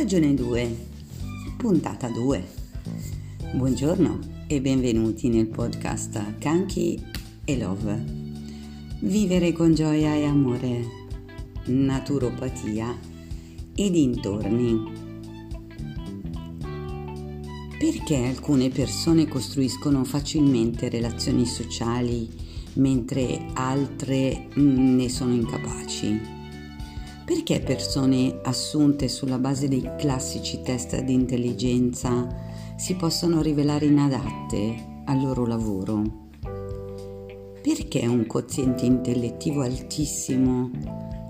stagione 2, puntata 2. Buongiorno e benvenuti nel podcast Kanki e Love. Vivere con gioia e amore, naturopatia e dintorni. Perché alcune persone costruiscono facilmente relazioni sociali mentre altre ne sono incapaci? Perché persone assunte sulla base dei classici test di intelligenza si possono rivelare inadatte al loro lavoro? Perché un quoziente intellettivo altissimo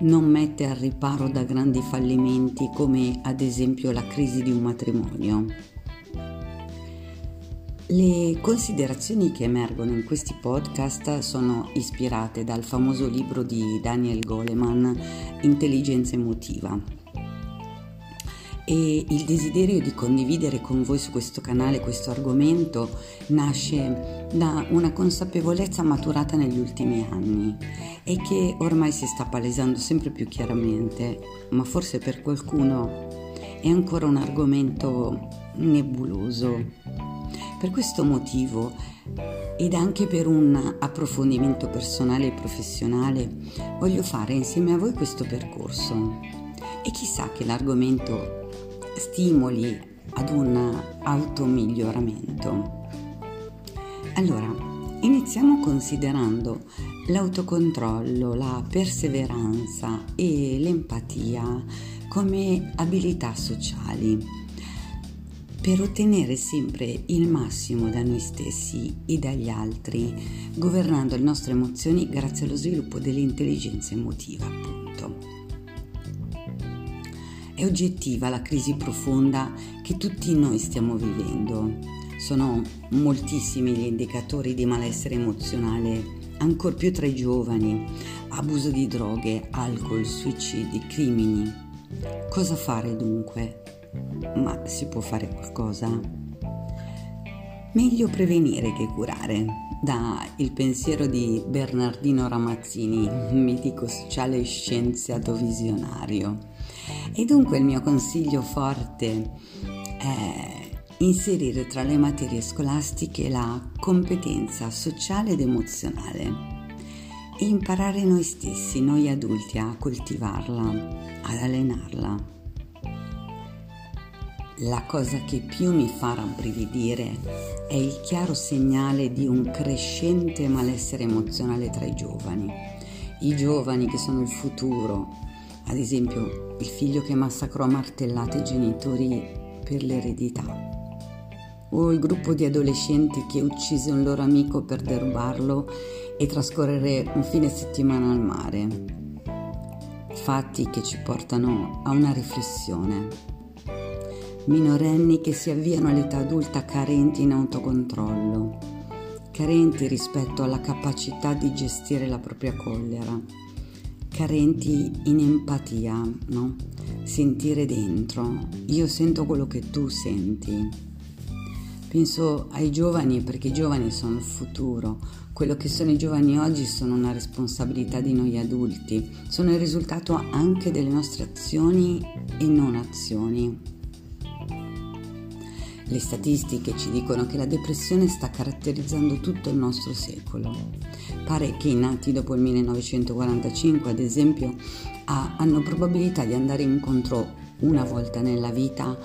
non mette al riparo da grandi fallimenti come ad esempio la crisi di un matrimonio? Le considerazioni che emergono in questi podcast sono ispirate dal famoso libro di Daniel Goleman, Intelligenza emotiva. E il desiderio di condividere con voi su questo canale questo argomento nasce da una consapevolezza maturata negli ultimi anni e che ormai si sta palesando sempre più chiaramente, ma forse per qualcuno è ancora un argomento nebuloso per questo motivo ed anche per un approfondimento personale e professionale voglio fare insieme a voi questo percorso e chissà che l'argomento stimoli ad un automiglioramento. Allora, iniziamo considerando l'autocontrollo, la perseveranza e l'empatia come abilità sociali per ottenere sempre il massimo da noi stessi e dagli altri, governando le nostre emozioni grazie allo sviluppo dell'intelligenza emotiva, appunto. È oggettiva la crisi profonda che tutti noi stiamo vivendo. Sono moltissimi gli indicatori di malessere emozionale, ancor più tra i giovani, abuso di droghe, alcol, suicidi, crimini. Cosa fare dunque? Ma si può fare qualcosa? Meglio prevenire che curare, da il pensiero di Bernardino Ramazzini, mitico sociale e scienziato visionario. E dunque il mio consiglio forte è inserire tra le materie scolastiche la competenza sociale ed emozionale e imparare noi stessi, noi adulti, a coltivarla, ad allenarla. La cosa che più mi fa rabbrividire è il chiaro segnale di un crescente malessere emozionale tra i giovani. I giovani che sono il futuro, ad esempio il figlio che massacrò a martellate i genitori per l'eredità, o il gruppo di adolescenti che uccise un loro amico per derubarlo e trascorrere un fine settimana al mare. Fatti che ci portano a una riflessione minorenni che si avviano all'età adulta carenti in autocontrollo, carenti rispetto alla capacità di gestire la propria collera, carenti in empatia, no? Sentire dentro, io sento quello che tu senti. Penso ai giovani perché i giovani sono il futuro, quello che sono i giovani oggi sono una responsabilità di noi adulti, sono il risultato anche delle nostre azioni e non azioni. Le statistiche ci dicono che la depressione sta caratterizzando tutto il nostro secolo. Pare che i nati dopo il 1945, ad esempio, hanno probabilità di andare incontro una volta nella vita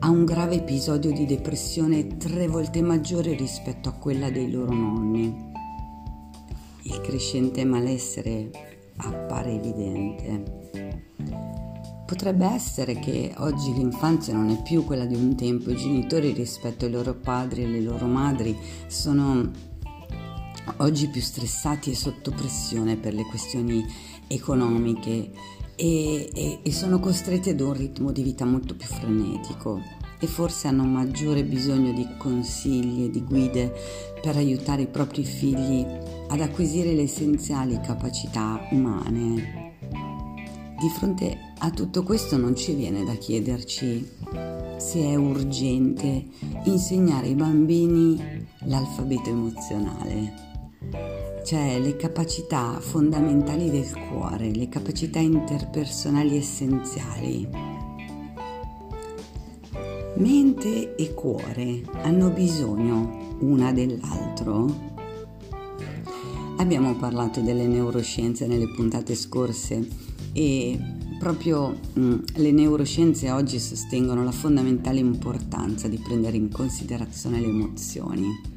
a un grave episodio di depressione tre volte maggiore rispetto a quella dei loro nonni. Il crescente malessere appare evidente. Potrebbe essere che oggi l'infanzia non è più quella di un tempo, i genitori rispetto ai loro padri e alle loro madri sono oggi più stressati e sotto pressione per le questioni economiche e, e, e sono costretti ad un ritmo di vita molto più frenetico e forse hanno maggiore bisogno di consigli e di guide per aiutare i propri figli ad acquisire le essenziali capacità umane. Di fronte a tutto questo non ci viene da chiederci se è urgente insegnare ai bambini l'alfabeto emozionale, cioè le capacità fondamentali del cuore, le capacità interpersonali essenziali. mente e cuore hanno bisogno una dell'altro? Abbiamo parlato delle neuroscienze nelle puntate scorse e proprio mh, mm, le neuroscienze oggi sostengono la fondamentale importanza di prendere in considerazione le emozioni.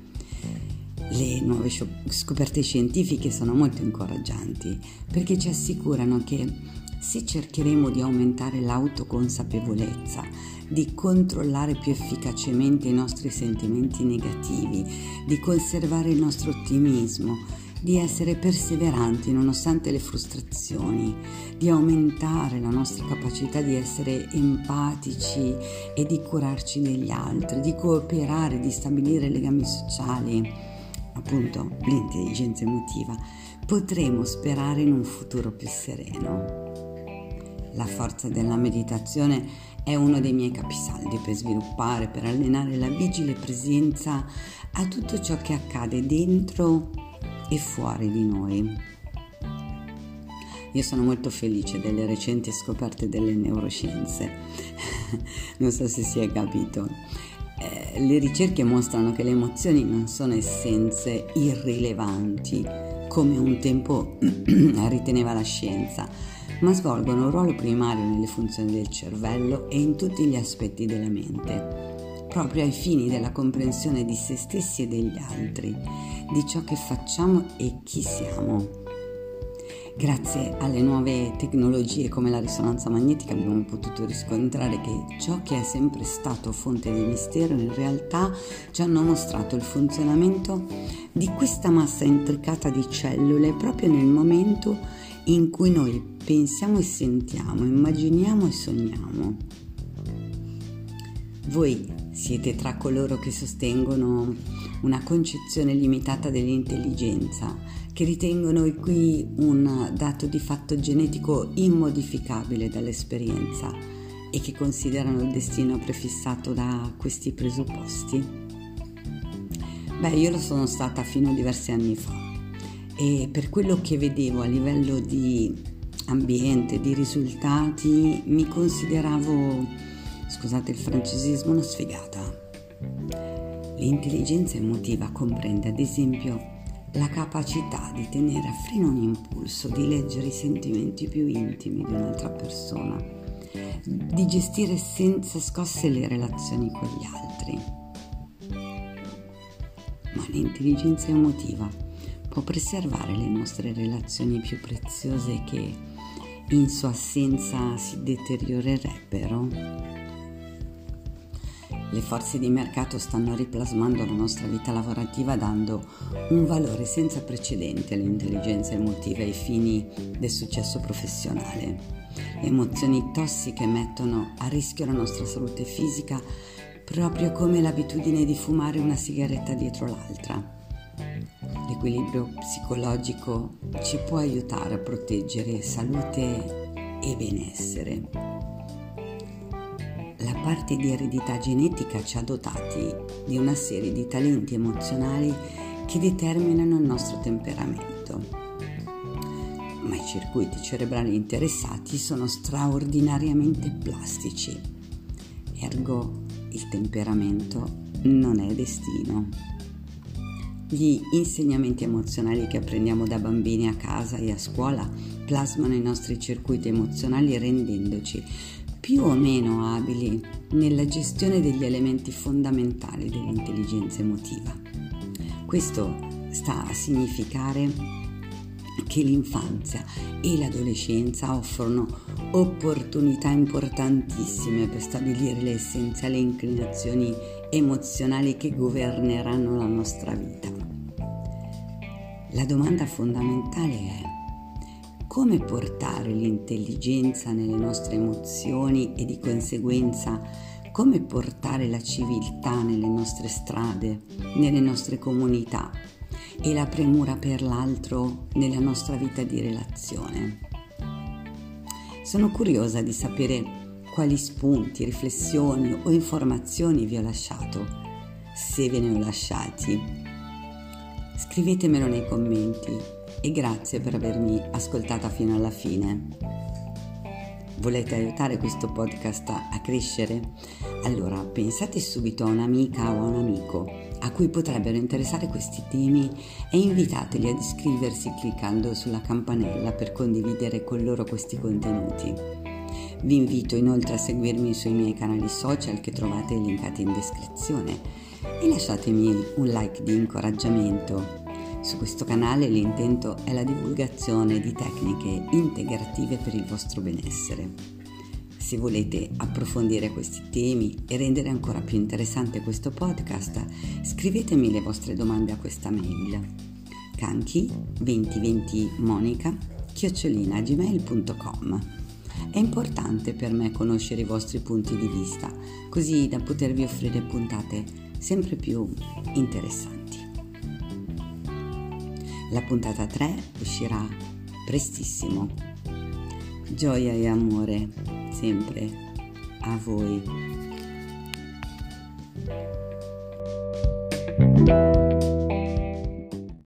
Le nuove scoperte scientifiche sono molto incoraggianti perché ci assicurano che se cercheremo di aumentare l'autoconsapevolezza, di controllare più efficacemente i nostri sentimenti negativi, di conservare il nostro ottimismo, di essere perseveranti nonostante le frustrazioni, di aumentare la nostra capacità di essere empatici e di curarci degli altri, di cooperare, di stabilire legami sociali appunto l'intelligenza emotiva, potremo sperare in un futuro più sereno. La forza della meditazione è uno dei miei capisaldi per sviluppare, per allenare la vigile presenza a tutto ciò che accade dentro e fuori di noi. Io sono molto felice delle recenti scoperte delle neuroscienze, non so se si è capito. Eh, le ricerche mostrano che le emozioni non sono essenze irrilevanti, come un tempo riteneva la scienza, ma svolgono un ruolo primario nelle funzioni del cervello e in tutti gli aspetti della mente, proprio ai fini della comprensione di se stessi e degli altri, di ciò che facciamo e chi siamo. Grazie alle nuove tecnologie come la risonanza magnetica abbiamo potuto riscontrare che ciò che è sempre stato fonte di mistero in realtà ci hanno mostrato il funzionamento di questa massa intricata di cellule proprio nel momento in cui noi pensiamo e sentiamo, immaginiamo e sogniamo. Voi siete tra coloro che sostengono una concezione limitata dell'intelligenza che ritengono qui un dato di fatto genetico immodificabile dall'esperienza e che considerano il destino prefissato da questi presupposti? Beh, io lo sono stata fino a diversi anni fa e per quello che vedevo a livello di ambiente, di risultati, mi consideravo, scusate il francesismo, una sfigata. L'intelligenza emotiva comprende ad esempio la capacità di tenere a freno un impulso, di leggere i sentimenti più intimi di un'altra persona, di gestire senza scosse le relazioni con gli altri. Ma l'intelligenza emotiva può preservare le nostre relazioni più preziose che in sua assenza si deteriorerebbero? Le forze di mercato stanno riplasmando la nostra vita lavorativa dando un valore senza precedenti all'intelligenza emotiva ai fini del successo professionale. Le emozioni tossiche mettono a rischio la nostra salute fisica proprio come l'abitudine di fumare una sigaretta dietro l'altra. L'equilibrio psicologico ci può aiutare a proteggere salute e benessere la parte di eredità genetica ci ha dotati di una serie di talenti emozionali che determinano il nostro temperamento. Ma i circuiti cerebrali interessati sono straordinariamente plastici, ergo il temperamento non è destino. Gli insegnamenti emozionali che apprendiamo da bambini a casa e a scuola plasmano i nostri circuiti emozionali rendendoci più o meno abili nella gestione degli elementi fondamentali dell'intelligenza emotiva. Questo sta a significare che l'infanzia e l'adolescenza offrono opportunità importantissime per stabilire le essenziali inclinazioni emozionali che governeranno la nostra vita. La domanda fondamentale è come portare l'intelligenza nelle nostre emozioni e di conseguenza come portare la civiltà nelle nostre strade, nelle nostre comunità e la premura per l'altro nella nostra vita di relazione. Sono curiosa di sapere quali spunti, riflessioni o informazioni vi ho lasciato, se ve ne ho lasciati. Scrivetemelo nei commenti e grazie per avermi ascoltata fino alla fine. Volete aiutare questo podcast a crescere? Allora pensate subito a un'amica o a un amico a cui potrebbero interessare questi temi e invitateli ad iscriversi cliccando sulla campanella per condividere con loro questi contenuti. Vi invito inoltre a seguirmi sui miei canali social che trovate linkati in descrizione e lasciatemi un like di incoraggiamento su questo canale l'intento è la divulgazione di tecniche integrative per il vostro benessere. Se volete approfondire questi temi e rendere ancora più interessante questo podcast, scrivetemi le vostre domande a questa mail canchi 2020 monica chiocciolina.gmail.com È importante per me conoscere i vostri punti di vista, così da potervi offrire puntate sempre più interessanti. La puntata 3 uscirà prestissimo. Gioia e amore sempre a voi.